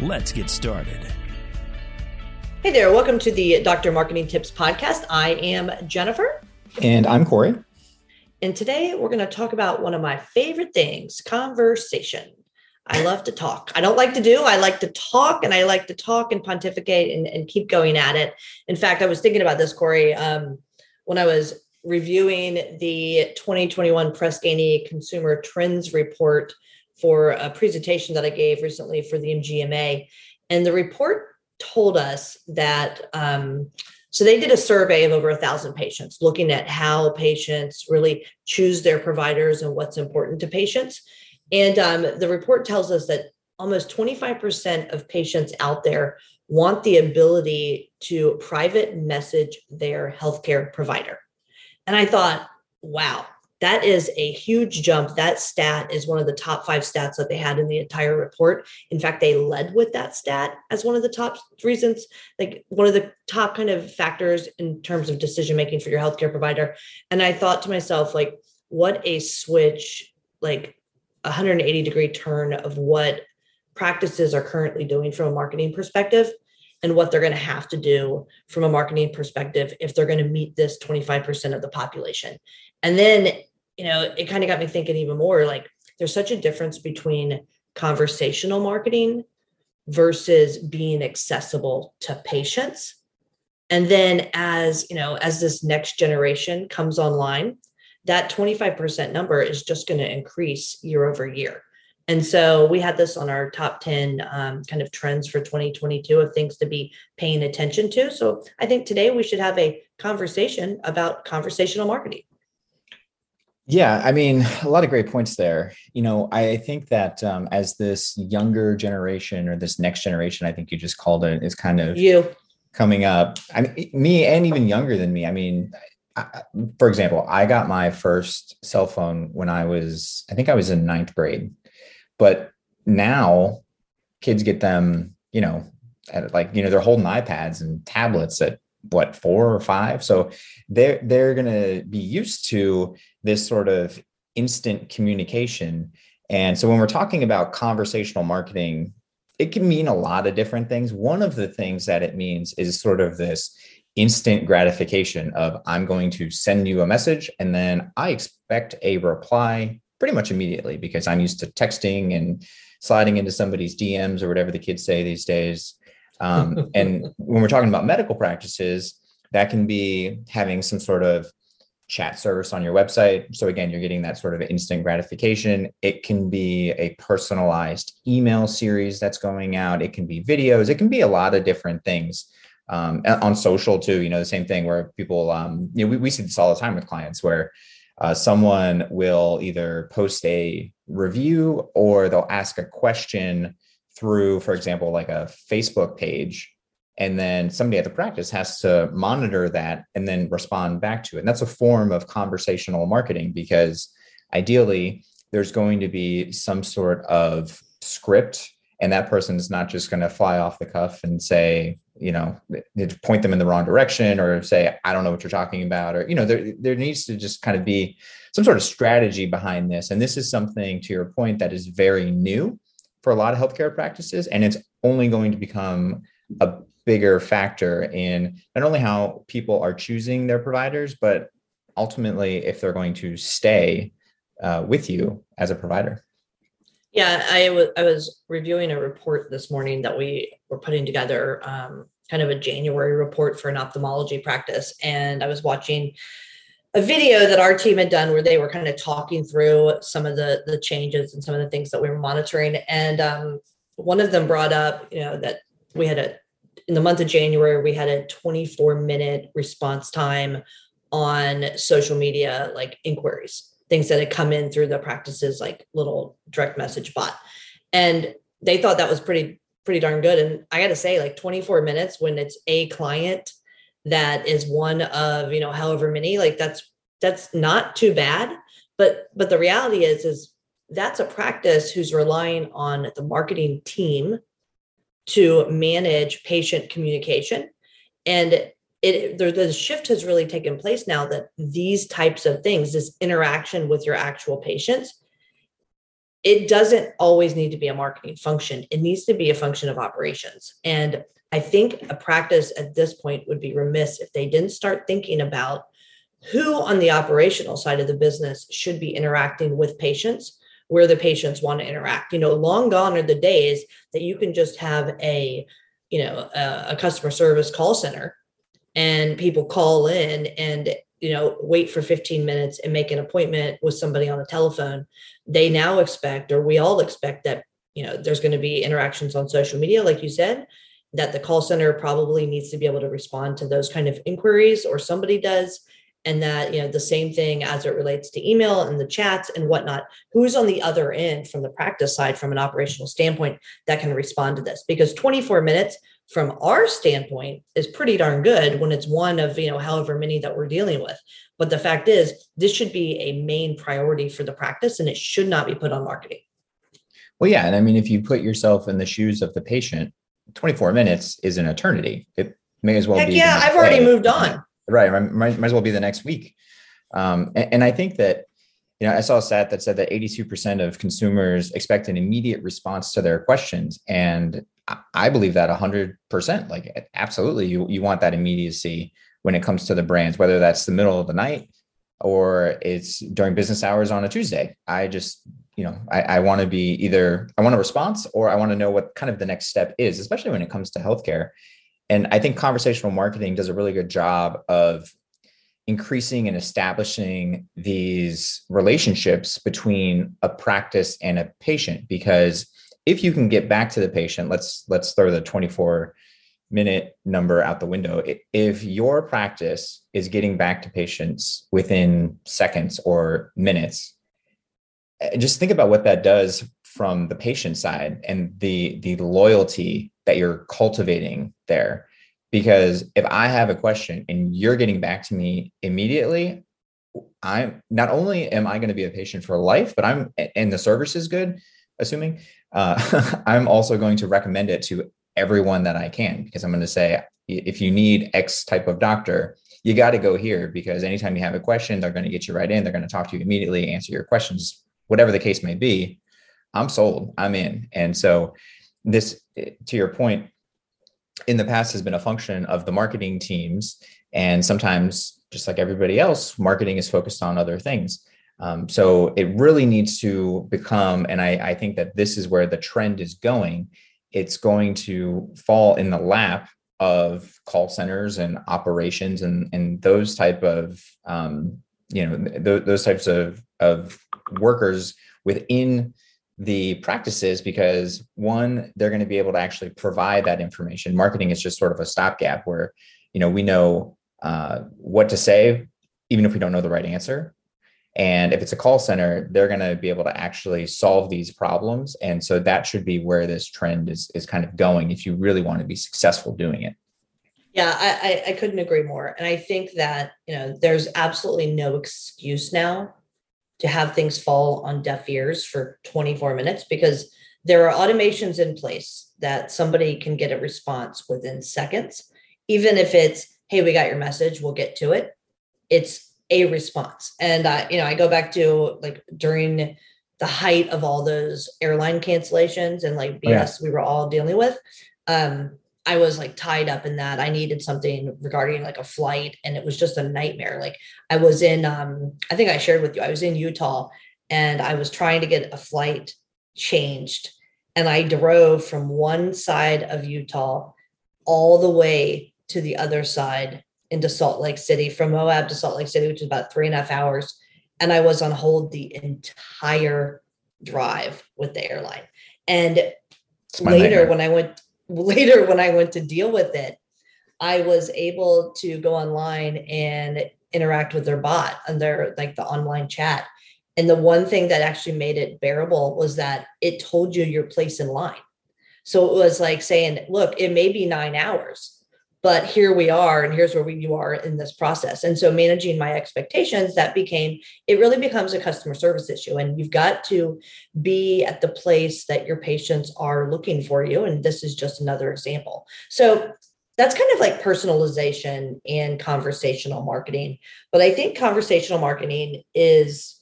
Let's get started. Hey there, welcome to the Dr. Marketing Tips podcast. I am Jennifer. And I'm Corey. And today we're going to talk about one of my favorite things conversation. I love to talk. I don't like to do, I like to talk and I like to talk and pontificate and, and keep going at it. In fact, I was thinking about this, Corey, um, when I was reviewing the 2021 Press Ganey Consumer Trends Report for a presentation that I gave recently for the MGMA. And the report told us that um, so they did a survey of over a thousand patients looking at how patients really choose their providers and what's important to patients and um, the report tells us that almost 25% of patients out there want the ability to private message their healthcare provider and i thought wow that is a huge jump. That stat is one of the top five stats that they had in the entire report. In fact, they led with that stat as one of the top reasons, like one of the top kind of factors in terms of decision making for your healthcare provider. And I thought to myself, like, what a switch, like 180 degree turn of what practices are currently doing from a marketing perspective and what they're going to have to do from a marketing perspective if they're going to meet this 25% of the population. And then you know, it kind of got me thinking even more like there's such a difference between conversational marketing versus being accessible to patients. And then as, you know, as this next generation comes online, that 25% number is just going to increase year over year. And so we had this on our top 10 um, kind of trends for 2022 of things to be paying attention to. So I think today we should have a conversation about conversational marketing. Yeah, I mean, a lot of great points there. You know, I think that um, as this younger generation or this next generation, I think you just called it, is kind of you coming up. I mean, me and even younger than me. I mean, I, for example, I got my first cell phone when I was, I think I was in ninth grade, but now kids get them, you know, at like you know they're holding iPads and tablets at what four or five? So they're they're going to be used to this sort of instant communication. And so when we're talking about conversational marketing it can mean a lot of different things. One of the things that it means is sort of this instant gratification of i'm going to send you a message and then i expect a reply pretty much immediately because i'm used to texting and sliding into somebody's dms or whatever the kids say these days um, and when we're talking about medical practices, that can be having some sort of chat service on your website. So again, you're getting that sort of instant gratification. It can be a personalized email series that's going out. It can be videos. It can be a lot of different things. Um, on social too, you know, the same thing where people, um, you know, we, we see this all the time with clients where uh, someone will either post a review or they'll ask a question through, for example, like a Facebook page, and then somebody at the practice has to monitor that and then respond back to it. And that's a form of conversational marketing because ideally there's going to be some sort of script and that person is not just going to fly off the cuff and say you know point them in the wrong direction or say i don't know what you're talking about or you know there there needs to just kind of be some sort of strategy behind this and this is something to your point that is very new for a lot of healthcare practices, and it's only going to become a bigger factor in not only how people are choosing their providers, but ultimately if they're going to stay uh, with you as a provider. Yeah, I was I was reviewing a report this morning that we were putting together, um, kind of a January report for an ophthalmology practice, and I was watching a video that our team had done where they were kind of talking through some of the the changes and some of the things that we were monitoring and um, one of them brought up you know that we had a in the month of january we had a 24 minute response time on social media like inquiries things that had come in through the practices like little direct message bot and they thought that was pretty pretty darn good. And I got to say, like 24 minutes when it's a client that is one of, you know, however many, like that's, that's not too bad. But, but the reality is, is that's a practice who's relying on the marketing team to manage patient communication. And it there, the shift has really taken place now that these types of things, this interaction with your actual patients, it doesn't always need to be a marketing function. It needs to be a function of operations. And I think a practice at this point would be remiss if they didn't start thinking about who on the operational side of the business should be interacting with patients where the patients want to interact. You know, long gone are the days that you can just have a, you know, a, a customer service call center and people call in and you know wait for 15 minutes and make an appointment with somebody on the telephone they now expect or we all expect that you know there's going to be interactions on social media like you said that the call center probably needs to be able to respond to those kind of inquiries or somebody does. And that you know the same thing as it relates to email and the chats and whatnot. Who's on the other end from the practice side from an operational standpoint that can respond to this? Because 24 minutes from our standpoint is pretty darn good when it's one of you know however many that we're dealing with. But the fact is this should be a main priority for the practice and it should not be put on marketing. Well yeah and i mean if you put yourself in the shoes of the patient 24 minutes is an eternity it may as well Heck be yeah i've already day. moved on right might, might as well be the next week um, and, and i think that you know, I saw a stat that said that 82% of consumers expect an immediate response to their questions. And I believe that 100%. Like, absolutely, you, you want that immediacy when it comes to the brands, whether that's the middle of the night or it's during business hours on a Tuesday. I just, you know, I, I want to be either, I want a response or I want to know what kind of the next step is, especially when it comes to healthcare. And I think conversational marketing does a really good job of increasing and establishing these relationships between a practice and a patient because if you can get back to the patient let's let's throw the 24 minute number out the window if your practice is getting back to patients within seconds or minutes just think about what that does from the patient side and the the loyalty that you're cultivating there because if i have a question and you're getting back to me immediately i'm not only am i going to be a patient for life but i'm and the service is good assuming uh, I'm also going to recommend it to everyone that I can because I'm going to say, if you need X type of doctor, you got to go here because anytime you have a question, they're going to get you right in. They're going to talk to you immediately, answer your questions, whatever the case may be. I'm sold. I'm in. And so, this, to your point, in the past has been a function of the marketing teams. And sometimes, just like everybody else, marketing is focused on other things. Um, so it really needs to become, and I, I think that this is where the trend is going. It's going to fall in the lap of call centers and operations and and those type of um, you know th- those types of of workers within the practices because one they're going to be able to actually provide that information marketing is just sort of a stopgap where you know we know uh, what to say even if we don't know the right answer and if it's a call center, they're going to be able to actually solve these problems. And so that should be where this trend is, is kind of going if you really want to be successful doing it. Yeah, I, I couldn't agree more. And I think that, you know, there's absolutely no excuse now to have things fall on deaf ears for 24 minutes because there are automations in place that somebody can get a response within seconds. Even if it's, hey, we got your message, we'll get to it. It's a response. And I, you know, I go back to like during the height of all those airline cancellations and like BS oh, yeah. we were all dealing with. Um, I was like tied up in that. I needed something regarding like a flight and it was just a nightmare. Like I was in um I think I shared with you. I was in Utah and I was trying to get a flight changed and I drove from one side of Utah all the way to the other side into Salt Lake City from Moab to Salt Lake City, which is about three and a half hours. And I was on hold the entire drive with the airline. And later, when I went later when I went to deal with it, I was able to go online and interact with their bot and their like the online chat. And the one thing that actually made it bearable was that it told you your place in line. So it was like saying, look, it may be nine hours, but here we are and here's where we, you are in this process. And so managing my expectations that became it really becomes a customer service issue and you've got to be at the place that your patients are looking for you and this is just another example. So that's kind of like personalization and conversational marketing but i think conversational marketing is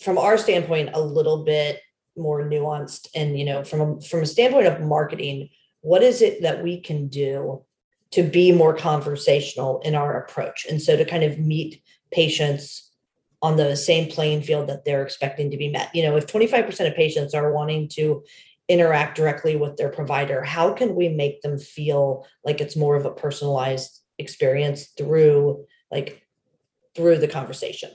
from our standpoint a little bit more nuanced and you know from a, from a standpoint of marketing what is it that we can do to be more conversational in our approach? And so to kind of meet patients on the same playing field that they're expecting to be met. You know if 25% of patients are wanting to interact directly with their provider how can we make them feel like it's more of a personalized experience through like through the conversation?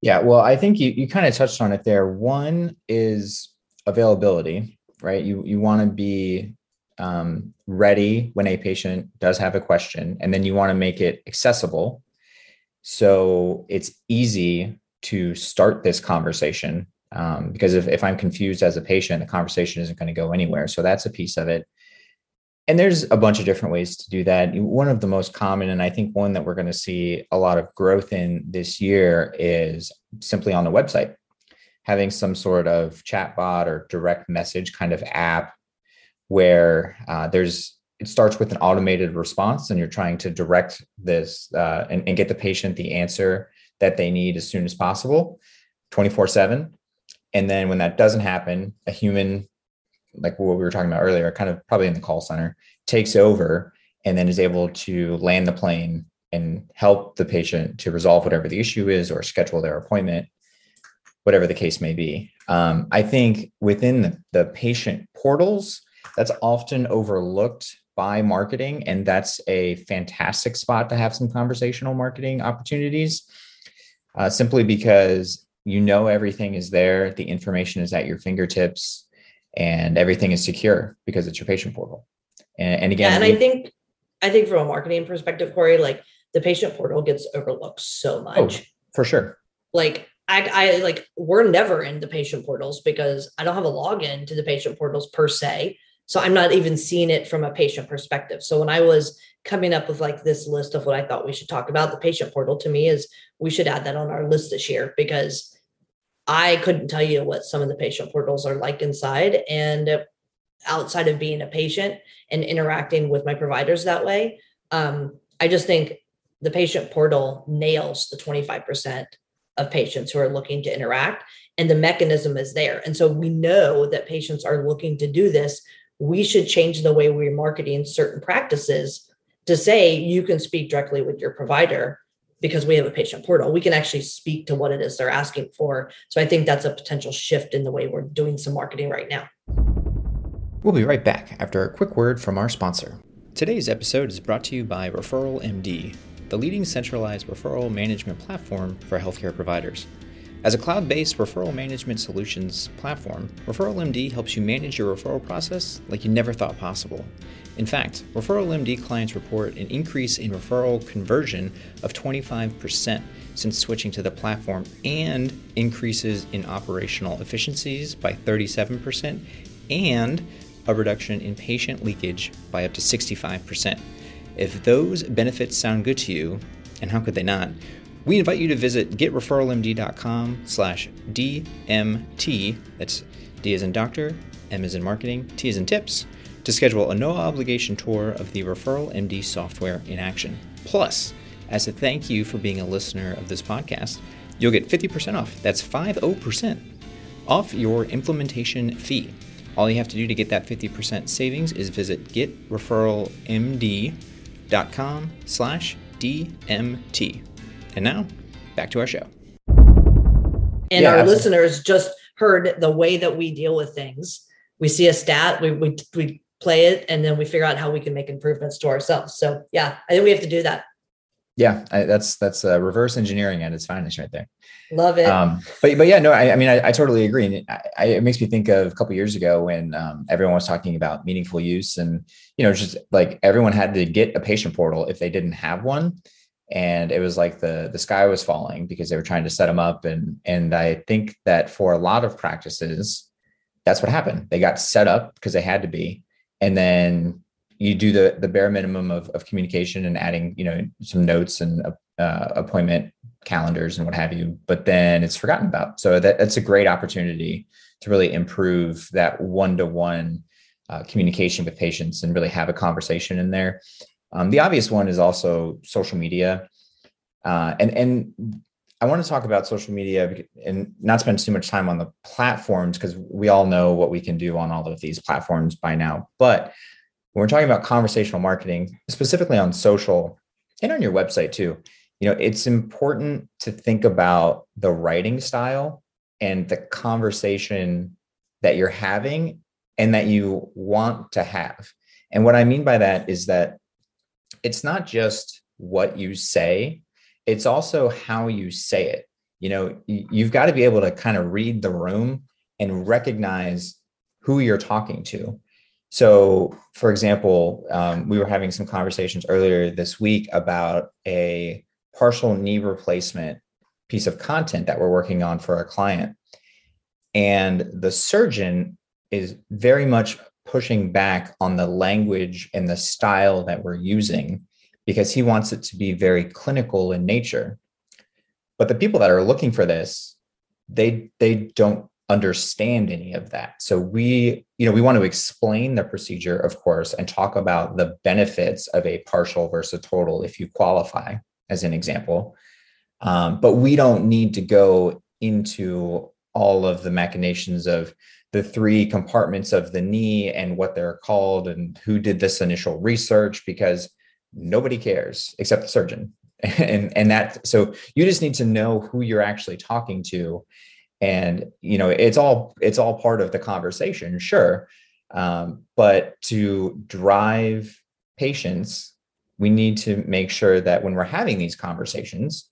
Yeah well i think you, you kind of touched on it there. One is availability right? You you want to be um, ready when a patient does have a question, and then you want to make it accessible. So it's easy to start this conversation um, because if, if I'm confused as a patient, the conversation isn't going to go anywhere. So that's a piece of it. And there's a bunch of different ways to do that. One of the most common, and I think one that we're going to see a lot of growth in this year, is simply on the website, having some sort of chatbot or direct message kind of app where uh, there's it starts with an automated response and you're trying to direct this uh, and, and, get the patient the answer that they need as soon as possible 24 7 and then when that doesn't happen a human like what we were talking about earlier kind of probably in the call center takes over and then is able to land the plane and help the patient to resolve whatever the issue is or schedule their appointment whatever the case may be. Um, i think within the, the patient portals that's often overlooked by marketing and that's a fantastic spot to have some conversational marketing opportunities uh, simply because you know everything is there the information is at your fingertips and everything is secure because it's your patient portal. And, and again yeah, and i think i think from a marketing perspective corey like the patient portal gets overlooked so oh, much. oh, for sure. Like I, I like we're never in the patient portals because I don't have a login to the patient portals per se. So I'm not even seeing it from a patient perspective. So when I was coming up with like this list of what I thought we should talk about, the patient portal to me is we should add that on our list this year because I couldn't tell you what some of the patient portals are like inside. And outside of being a patient and interacting with my providers that way, um, I just think the patient portal nails the 25% of patients who are looking to interact and the mechanism is there. And so we know that patients are looking to do this we should change the way we're marketing certain practices to say you can speak directly with your provider because we have a patient portal. We can actually speak to what it is they're asking for. So I think that's a potential shift in the way we're doing some marketing right now. We'll be right back after a quick word from our sponsor. Today's episode is brought to you by Referral MD, the leading centralized referral management platform for healthcare providers. As a cloud based referral management solutions platform, ReferralMD helps you manage your referral process like you never thought possible. In fact, ReferralMD clients report an increase in referral conversion of 25% since switching to the platform and increases in operational efficiencies by 37% and a reduction in patient leakage by up to 65%. If those benefits sound good to you, and how could they not? We invite you to visit getreferralmd.com slash DMT, that's D as in doctor, M as in marketing, T as in tips, to schedule a no obligation tour of the Referral MD software in action. Plus, as a thank you for being a listener of this podcast, you'll get 50% off. That's 50% off your implementation fee. All you have to do to get that 50% savings is visit getreferralmd.com slash DMT. And now, back to our show. And yeah, our absolutely. listeners just heard the way that we deal with things. We see a stat, we, we, we play it, and then we figure out how we can make improvements to ourselves. So, yeah, I think we have to do that. Yeah, I, that's that's uh, reverse engineering at its finest, right there. Love it. Um, but but yeah, no, I, I mean, I, I, totally agree, and it, I, it, makes me think of a couple of years ago when um, everyone was talking about meaningful use, and you know, just like everyone had to get a patient portal if they didn't have one and it was like the the sky was falling because they were trying to set them up. And and i think that for a lot of practices that's what happened. They got set up because they had to be, and then you do the the bare minimum of, of communication and adding you know some notes and uh, appointment calendars and what have you. But then it's forgotten about. So that, that's a great opportunity to really improve that one-to-one uh, communication with patients and really have a conversation in there um, the obvious one is also social media uh, and and I want to talk about social media and not spend too much time on the platforms because we all know what we can do on all of these platforms by now. But when we're talking about conversational marketing, specifically on social and on your website too, you know, it's important to think about the writing style and the conversation that you're having and that you want to have. And what I mean by that is that it's not just what you say, it's also how you say it. You know, you've got to be able to kind of read the room and recognize who you're talking to. So, for example, um, we were having some conversations earlier this week about a partial knee replacement piece of content that we're working on for a client. And the surgeon is very much pushing back on the language and the style that we're using because he wants it to be very clinical in nature. But the people that are looking for this, they they don't understand any of that. So we, you know, we want to explain the procedure, of course, and talk about the benefits of a partial versus total if you qualify as an example. Um, but we don't need to go into all of the machinations of the three compartments of the knee and what they're called and who did this initial research because nobody cares except the surgeon. And and that so you just need to know who you're actually talking to. And you know it's all it's all part of the conversation sure. Um, but to drive patients we need to make sure that when we're having these conversations,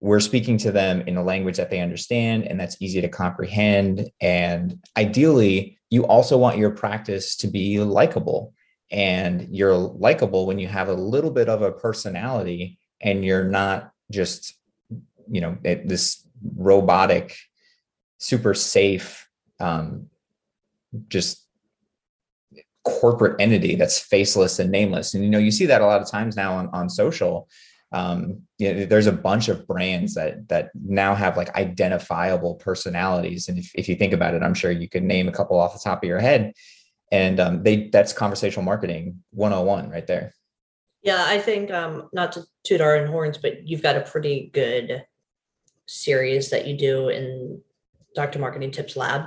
we're speaking to them in a language that they understand and that's easy to comprehend. And ideally, you also want your practice to be likable. And you're likable when you have a little bit of a personality and you're not just, you know, this robotic, super safe, um, just corporate entity that's faceless and nameless. And you know, you see that a lot of times now on, on social. Um, you know, there's a bunch of brands that that now have like identifiable personalities. And if, if you think about it, I'm sure you could name a couple off the top of your head. And um, they that's conversational marketing 101 right there. Yeah, I think um, not to toot our own horns, but you've got a pretty good series that you do in Dr. Marketing Tips Lab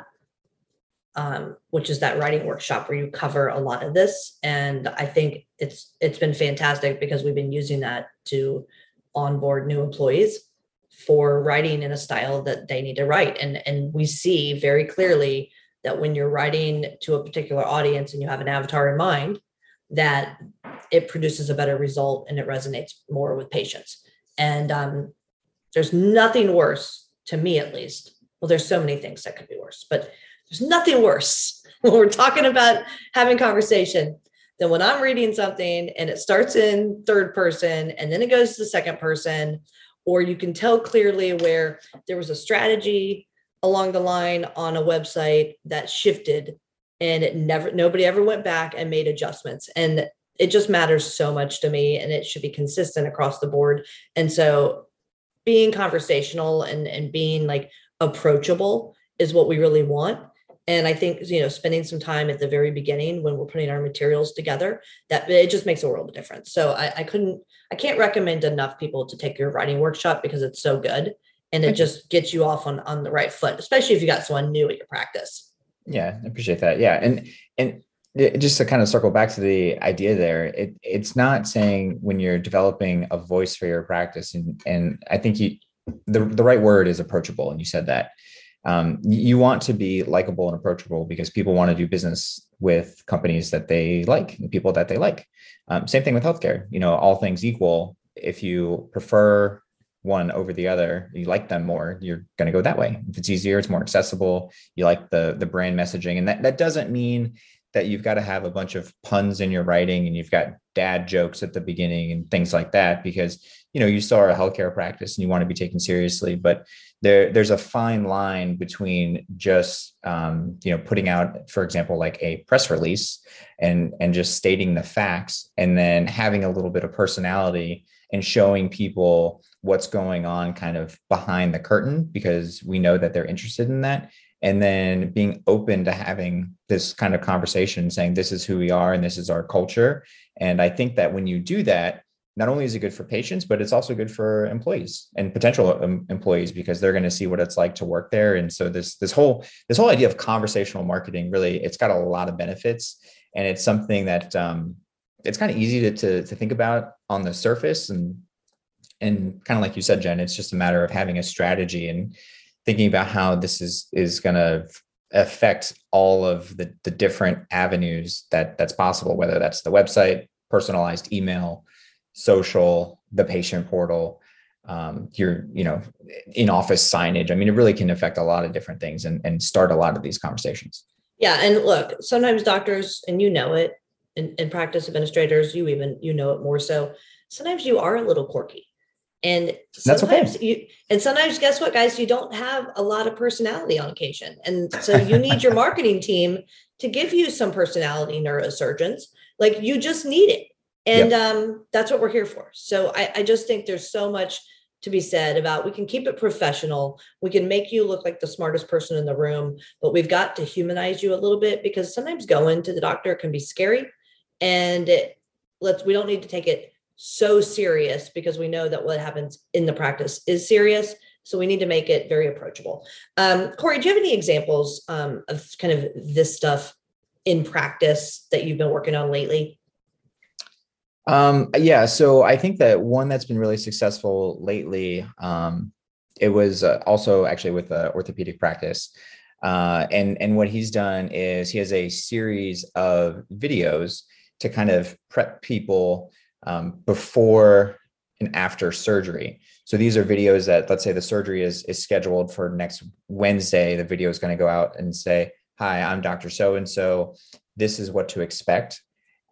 um, which is that writing workshop where you cover a lot of this. And I think it's it's been fantastic because we've been using that to onboard new employees for writing in a style that they need to write. And and we see very clearly that when you're writing to a particular audience and you have an avatar in mind, that it produces a better result and it resonates more with patients. And um, there's nothing worse to me, at least. Well, there's so many things that could be worse, but there's nothing worse when we're talking about having conversation than when I'm reading something and it starts in third person and then it goes to the second person, or you can tell clearly where there was a strategy along the line on a website that shifted and it never nobody ever went back and made adjustments. And it just matters so much to me and it should be consistent across the board. And so being conversational and and being like approachable is what we really want and i think you know spending some time at the very beginning when we're putting our materials together that it just makes a world of difference. So I, I couldn't i can't recommend enough people to take your writing workshop because it's so good and it just gets you off on on the right foot especially if you got someone new at your practice. Yeah i appreciate that. Yeah and and just to kind of circle back to the idea there it, it's not saying when you're developing a voice for your practice and and i think you the, the right word is approachable and you said that um, you want to be likable and approachable because people want to do business with companies that they like and people that they like. Um, same thing with healthcare. You know, all things equal, if you prefer one over the other, you like them more, you're going to go that way. If it's easier, it's more accessible. You like the the brand messaging, and that that doesn't mean that you've got to have a bunch of puns in your writing and you've got dad jokes at the beginning and things like that because you know you still are a healthcare practice and you want to be taken seriously but there there's a fine line between just um, you know putting out for example like a press release and and just stating the facts and then having a little bit of personality and showing people what's going on kind of behind the curtain because we know that they're interested in that and then being open to having this kind of conversation saying this is who we are and this is our culture. And i think that when you do that not only is it good for patients but it's also good for employees and potential um, employees because they're going to see what it's like to work there. And so this this whole this whole idea of conversational marketing really it's got a lot of benefits. And it's something that um, it's kind of easy to, to, to think about on the surface and and kind of like you said jen it's just a matter of having a strategy and thinking about how this is is going to affect all of the, the different avenues that that's possible whether that's the website personalized email social the patient portal um, your you know in office signage. I mean it really can affect a lot of different things and, and start a lot of these conversations. Yeah and look sometimes doctors and you know it and, and practice administrators you even you know it more so sometimes you are a little quirky and sometimes okay. you and sometimes guess what, guys, you don't have a lot of personality on occasion. And so you need your marketing team to give you some personality neurosurgeons. Like you just need it. And yep. um, that's what we're here for. So I, I just think there's so much to be said about we can keep it professional. We can make you look like the smartest person in the room, but we've got to humanize you a little bit because sometimes going to the doctor can be scary. And it let's we don't need to take it so serious because we know that what happens in the practice is serious. So we need to make it very approachable. Um, Corey, do you have any examples um, of kind of this stuff in practice that you've been working on lately? Um, yeah, so I think that one that's been really successful lately, um, it was uh, also actually with the orthopedic practice. Uh, and and what he's done is he has a series of videos to kind of prep people um, before and after surgery. So these are videos that, let's say, the surgery is is scheduled for next Wednesday. The video is going to go out and say, "Hi, I'm Dr. So and So. This is what to expect."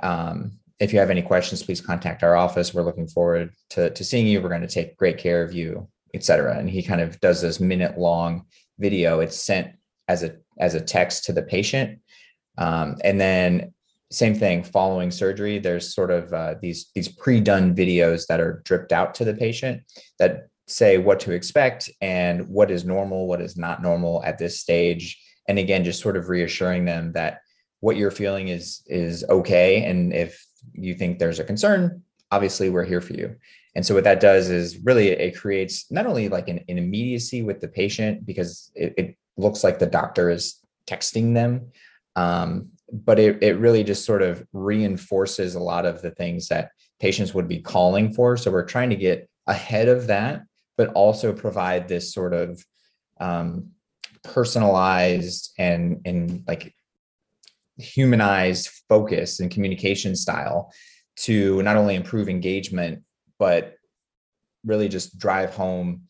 Um, if you have any questions, please contact our office. We're looking forward to, to seeing you. We're going to take great care of you, etc. And he kind of does this minute long video. It's sent as a as a text to the patient, um, and then same thing following surgery there's sort of uh, these these pre-done videos that are dripped out to the patient that say what to expect and what is normal what is not normal at this stage. And again just sort of reassuring them that what you're feeling is is okay. And if you think there's a concern obviously we're here for you. And so what that does is really it creates not only like an, an immediacy with the patient because it, it looks like the doctor is texting them um, but it, it really just sort of reinforces a lot of the things that patients would be calling for. So we're trying to get ahead of that, but also provide this sort of um, personalized and and like humanized focus and communication style to not only improve engagement but really just drive home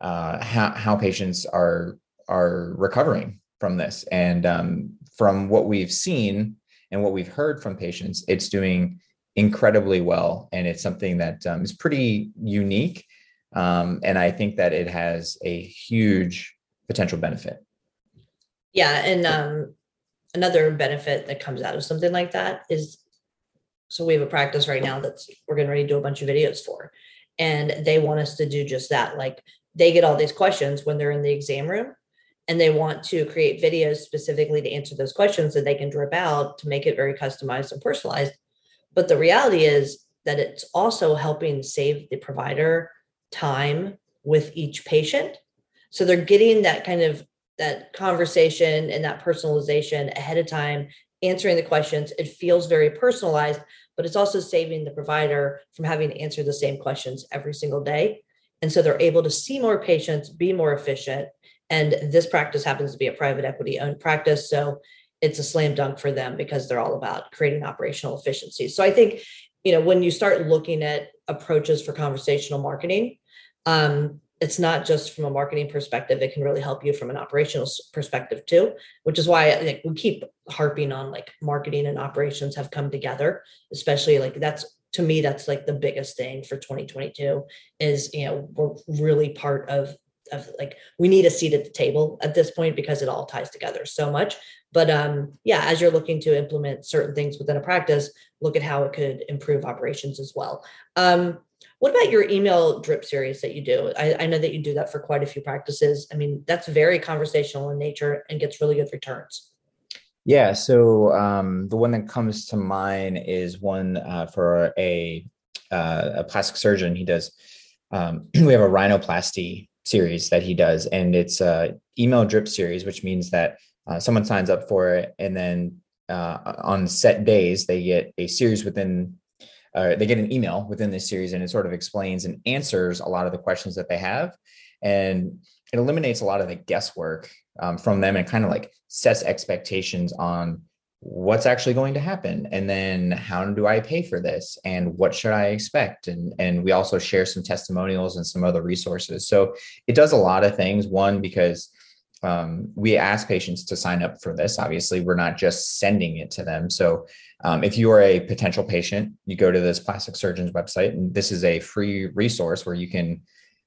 uh, how, how patients are are recovering from this and um, from what we've seen and what we've heard from patients, it's doing incredibly well. And it's something that um, is pretty unique. Um, and I think that it has a huge potential benefit. Yeah. And um, another benefit that comes out of something like that is so we have a practice right now that's we're getting ready to do a bunch of videos for. And they want us to do just that. Like they get all these questions when they're in the exam room and they want to create videos specifically to answer those questions that they can drip out to make it very customized and personalized. But the reality is that it's also helping save the provider time with each patient. So they're getting that kind of that conversation and that personalization ahead of time, answering the questions. It feels very personalized, but it's also saving the provider from having to answer the same questions every single day. And so they're able to see more patients, be more efficient, and this practice happens to be a private equity owned practice. So it's a slam dunk for them because they're all about creating operational efficiency. So I think, you know, when you start looking at approaches for conversational marketing, um, it's not just from a marketing perspective it can really help you from an operational perspective too which is why like, we keep harping on like marketing and operations have come together especially like that's to me that's like the biggest thing for 2022 is you know we're really part of of like we need a seat at the table at this point because it all ties together so much but um yeah as you're looking to implement certain things within a practice look at how it could improve operations as well um what about your email drip series that you do? I, I, know that you do that for quite a few practices. I mean, that's very conversational in nature and gets really good returns. Yeah. So um, the one that comes to mind is one uh, for a uh, a plastic surgeon. He does. Um, we have a rhinoplasty series that he does, and it's a email drip series, which means that uh, someone signs up for it, and then uh, on set days they get a series within uh, they get an email within this series and it sort of explains and answers a lot of the questions that they have and it eliminates a lot of the guesswork um, from them and kind of like sets expectations on what's actually going to happen? And then how do i pay for this? And what should i expect? And and we also share some testimonials and some other resources. So it does a lot of things. One because um, we ask patients to sign up for this. Obviously we're not just sending it to them. So um, if you are a potential patient, you go to this plastic surgeon's website, and this is a free resource where you can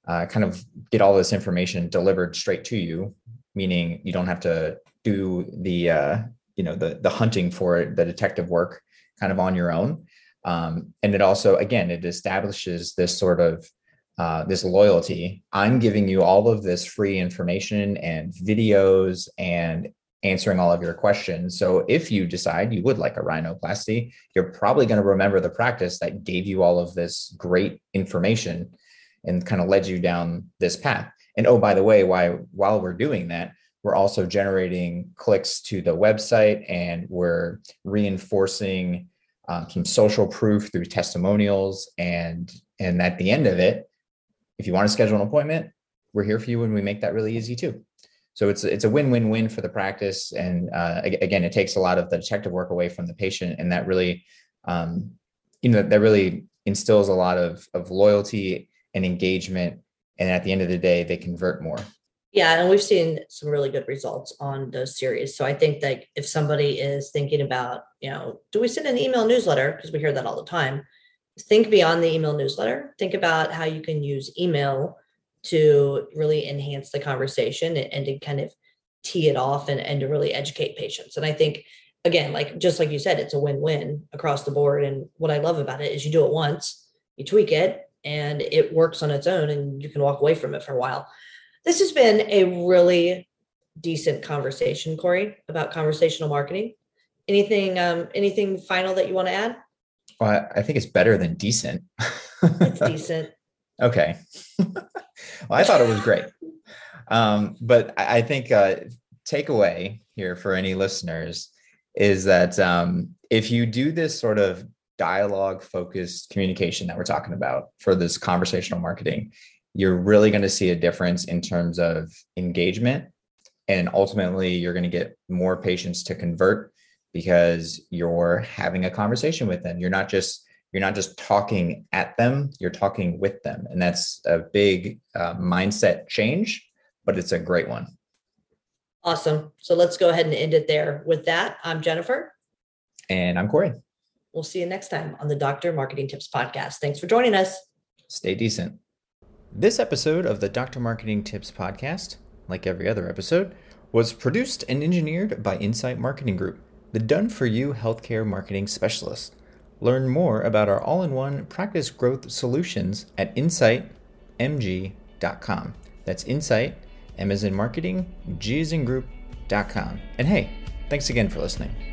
uh, kind of get all this information delivered straight to you, meaning you don't have to do the uh, you know the the hunting for it, the detective work, kind of on your own. Um, and it also, again, it establishes this sort of uh, this loyalty. I'm giving you all of this free information and videos and answering all of your questions. So if you decide you would like a rhinoplasty, you're probably going to remember the practice that gave you all of this great information and kind of led you down this path. And oh, by the way, why while we're doing that, we're also generating clicks to the website and we're reinforcing um, some social proof through testimonials. And and at the end of it, if you want to schedule an appointment, we're here for you and we make that really easy too. So it's it's a win-win-win for the practice, and uh, again, it takes a lot of the detective work away from the patient, and that really, um, you know, that really instills a lot of of loyalty and engagement. And at the end of the day, they convert more. Yeah, and we've seen some really good results on those series. So I think that if somebody is thinking about, you know, do we send an email newsletter? Because we hear that all the time. Think beyond the email newsletter. Think about how you can use email to really enhance the conversation and, to kind of tee it off and, and to really educate patients. And I think, again, like just like you said, it's a win win across the board. And what I love about it is you do it once, you tweak it, and it works on its own, and you can walk away from it for a while. This has been a really decent conversation, Corey, about conversational marketing. Anything, um, anything final that you want to add? Well, I think it's better than decent. it's decent. Okay. well, I thought it was great. Um, but I think uh, takeaway here for any listeners is that um, if you do this sort of dialogue focused communication that we're talking about for this conversational marketing, you're really going to see a difference in terms of engagement. And ultimately, you're going to get more patients to convert because you're having a conversation with them. You're not just you're not just talking at them you're talking with them. And that's a big uh, mindset change but it's a great one. Awesome. So let's go ahead and end it there. With that i'm jennifer. And i'm corey. We'll see you next time on the doctor marketing tips podcast. Thanks for joining us. Stay decent this episode of the Doctor Marketing Tips podcast, like every other episode, was produced and engineered by Insight Marketing Group, the done for you healthcare marketing specialist. Learn more about our all in one practice growth solutions at insightmg.com. That's insight, M as in marketing, G as in group.com. And hey, thanks again for listening.